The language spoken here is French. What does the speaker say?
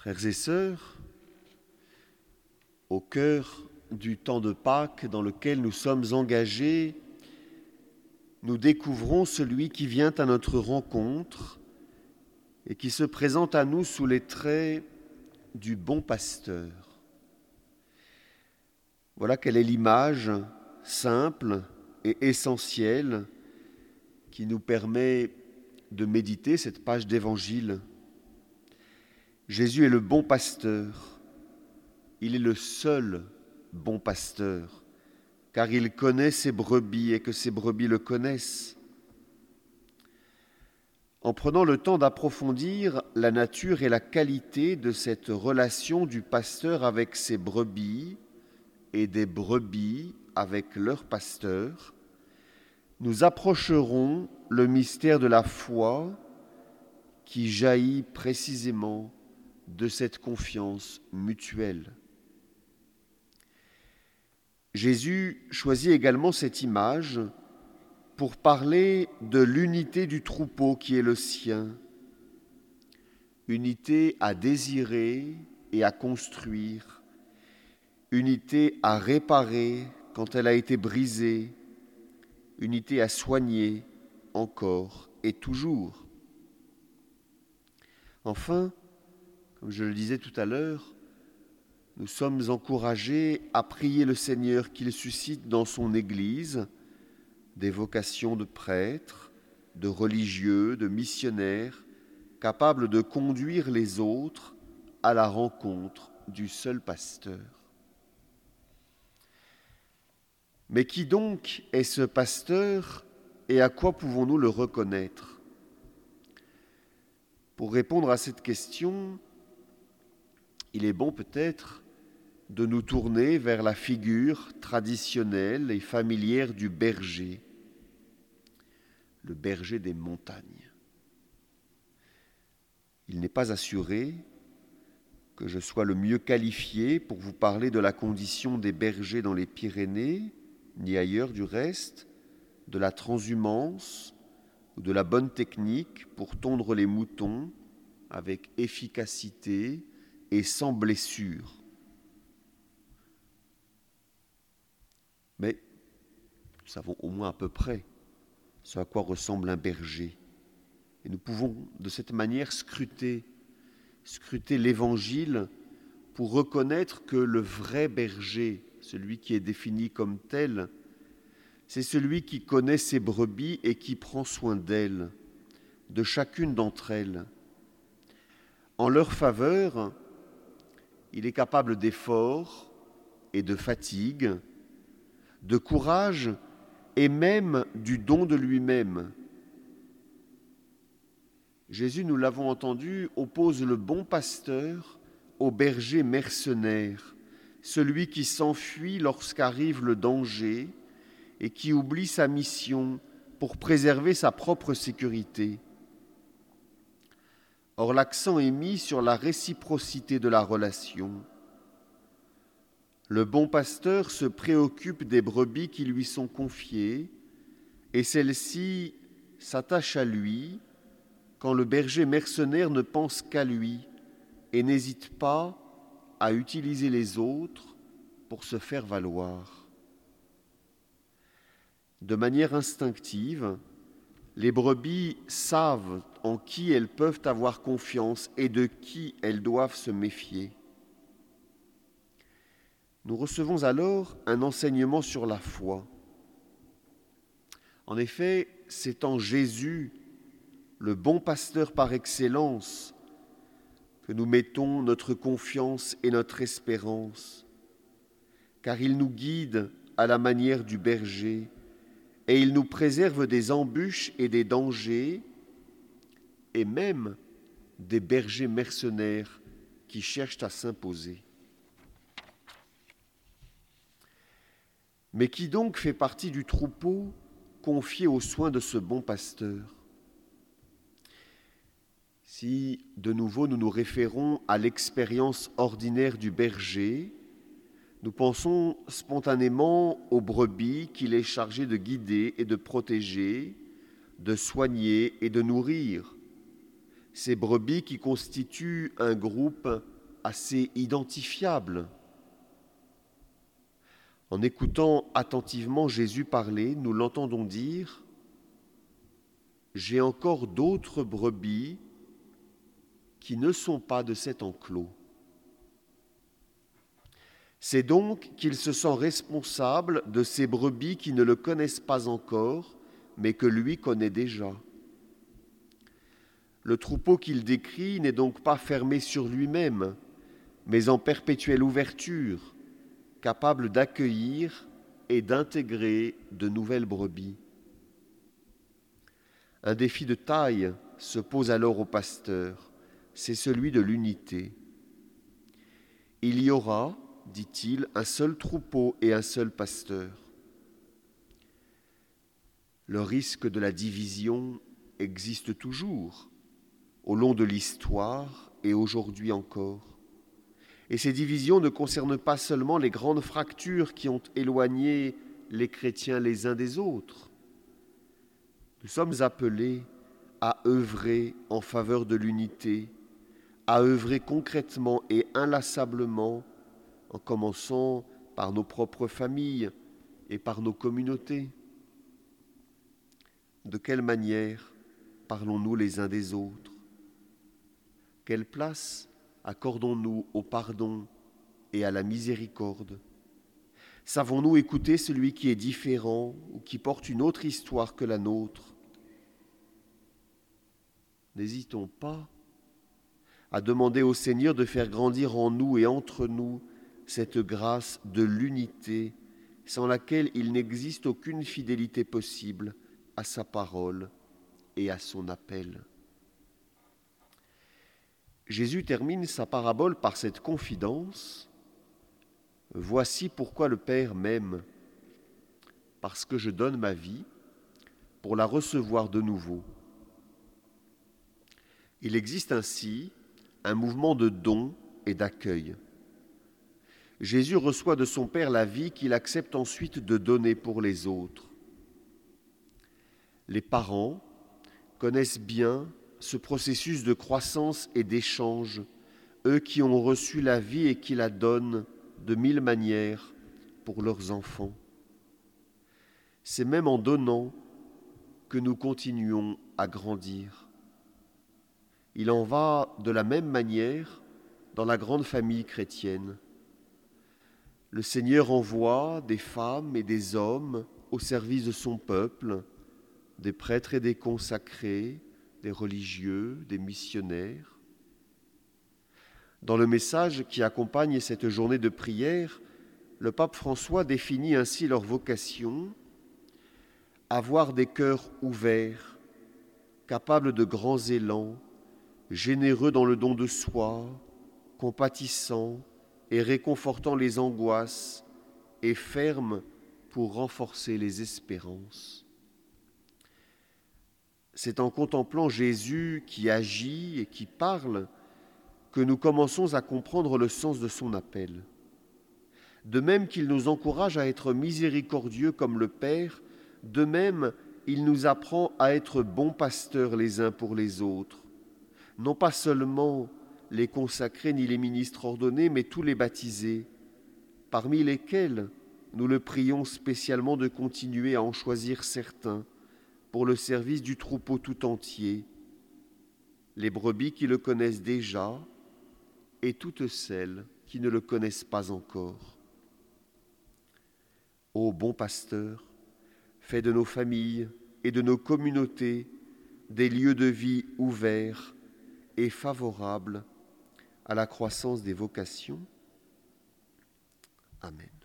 Frères et sœurs, au cœur du temps de Pâques dans lequel nous sommes engagés, nous découvrons celui qui vient à notre rencontre et qui se présente à nous sous les traits du bon pasteur. Voilà quelle est l'image simple et essentielle qui nous permet de méditer cette page d'évangile. Jésus est le bon pasteur. Il est le seul bon pasteur, car il connaît ses brebis et que ses brebis le connaissent. En prenant le temps d'approfondir la nature et la qualité de cette relation du pasteur avec ses brebis et des brebis avec leur pasteur, nous approcherons le mystère de la foi qui jaillit précisément de cette confiance mutuelle. Jésus choisit également cette image pour parler de l'unité du troupeau qui est le sien, unité à désirer et à construire, unité à réparer quand elle a été brisée, unité à soigner encore et toujours. Enfin, comme je le disais tout à l'heure, nous sommes encouragés à prier le Seigneur qu'il suscite dans son Église des vocations de prêtres, de religieux, de missionnaires, capables de conduire les autres à la rencontre du seul pasteur. Mais qui donc est ce pasteur et à quoi pouvons-nous le reconnaître? Pour répondre à cette question, il est bon peut-être de nous tourner vers la figure traditionnelle et familière du berger, le berger des montagnes. Il n'est pas assuré que je sois le mieux qualifié pour vous parler de la condition des bergers dans les Pyrénées, ni ailleurs du reste, de la transhumance ou de la bonne technique pour tondre les moutons avec efficacité et sans blessure. Mais nous savons au moins à peu près ce à quoi ressemble un berger. Et nous pouvons de cette manière scruter, scruter l'évangile pour reconnaître que le vrai berger, celui qui est défini comme tel, c'est celui qui connaît ses brebis et qui prend soin d'elles, de chacune d'entre elles. En leur faveur, il est capable d'efforts et de fatigue, de courage et même du don de lui-même. Jésus, nous l'avons entendu, oppose le bon pasteur au berger mercenaire, celui qui s'enfuit lorsqu'arrive le danger et qui oublie sa mission pour préserver sa propre sécurité. Or l'accent est mis sur la réciprocité de la relation. Le bon pasteur se préoccupe des brebis qui lui sont confiées et celles-ci s'attachent à lui quand le berger mercenaire ne pense qu'à lui et n'hésite pas à utiliser les autres pour se faire valoir. De manière instinctive, les brebis savent en qui elles peuvent avoir confiance et de qui elles doivent se méfier. Nous recevons alors un enseignement sur la foi. En effet, c'est en Jésus, le bon pasteur par excellence, que nous mettons notre confiance et notre espérance, car il nous guide à la manière du berger et il nous préserve des embûches et des dangers, et même des bergers mercenaires qui cherchent à s'imposer. Mais qui donc fait partie du troupeau confié aux soins de ce bon pasteur? Si de nouveau nous nous référons à l'expérience ordinaire du berger, nous pensons spontanément aux brebis qu'il est chargé de guider et de protéger, de soigner et de nourrir. Ces brebis qui constituent un groupe assez identifiable. En écoutant attentivement Jésus parler, nous l'entendons dire, J'ai encore d'autres brebis qui ne sont pas de cet enclos. C'est donc qu'il se sent responsable de ces brebis qui ne le connaissent pas encore, mais que lui connaît déjà. Le troupeau qu'il décrit n'est donc pas fermé sur lui-même, mais en perpétuelle ouverture, capable d'accueillir et d'intégrer de nouvelles brebis. Un défi de taille se pose alors au pasteur, c'est celui de l'unité. Il y aura, dit-il, un seul troupeau et un seul pasteur. Le risque de la division existe toujours au long de l'histoire et aujourd'hui encore. Et ces divisions ne concernent pas seulement les grandes fractures qui ont éloigné les chrétiens les uns des autres. Nous sommes appelés à œuvrer en faveur de l'unité, à œuvrer concrètement et inlassablement, en commençant par nos propres familles et par nos communautés. De quelle manière parlons-nous les uns des autres? Quelle place accordons-nous au pardon et à la miséricorde? Savons-nous écouter celui qui est différent ou qui porte une autre histoire que la nôtre? N'hésitons pas à demander au Seigneur de faire grandir en nous et entre nous cette grâce de l'unité sans laquelle il n'existe aucune fidélité possible à sa parole et à son appel. Jésus termine sa parabole par cette confidence. Voici pourquoi le Père m'aime, parce que je donne ma vie pour la recevoir de nouveau. Il existe ainsi un mouvement de don et d'accueil. Jésus reçoit de son Père la vie qu'il accepte ensuite de donner pour les autres. Les parents connaissent bien ce processus de croissance et d'échange, eux qui ont reçu la vie et qui la donnent de mille manières pour leurs enfants. C'est même en donnant que nous continuons à grandir. Il en va de la même manière dans la grande famille chrétienne. Le Seigneur envoie des femmes et des hommes au service de son peuple, des prêtres et des consacrés, des religieux, des missionnaires. Dans le message qui accompagne cette journée de prière, le pape François définit ainsi leur vocation, avoir des cœurs ouverts, capables de grands élans, généreux dans le don de soi, compatissants et réconfortant les angoisses, et fermes pour renforcer les espérances. C'est en contemplant Jésus qui agit et qui parle que nous commençons à comprendre le sens de son appel. De même qu'il nous encourage à être miséricordieux comme le Père, de même il nous apprend à être bons pasteurs les uns pour les autres, non pas seulement les consacrés ni les ministres ordonnés, mais tous les baptisés, parmi lesquels nous le prions spécialement de continuer à en choisir certains pour le service du troupeau tout entier, les brebis qui le connaissent déjà et toutes celles qui ne le connaissent pas encore. Ô bon pasteur, fais de nos familles et de nos communautés des lieux de vie ouverts et favorables à la croissance des vocations. Amen.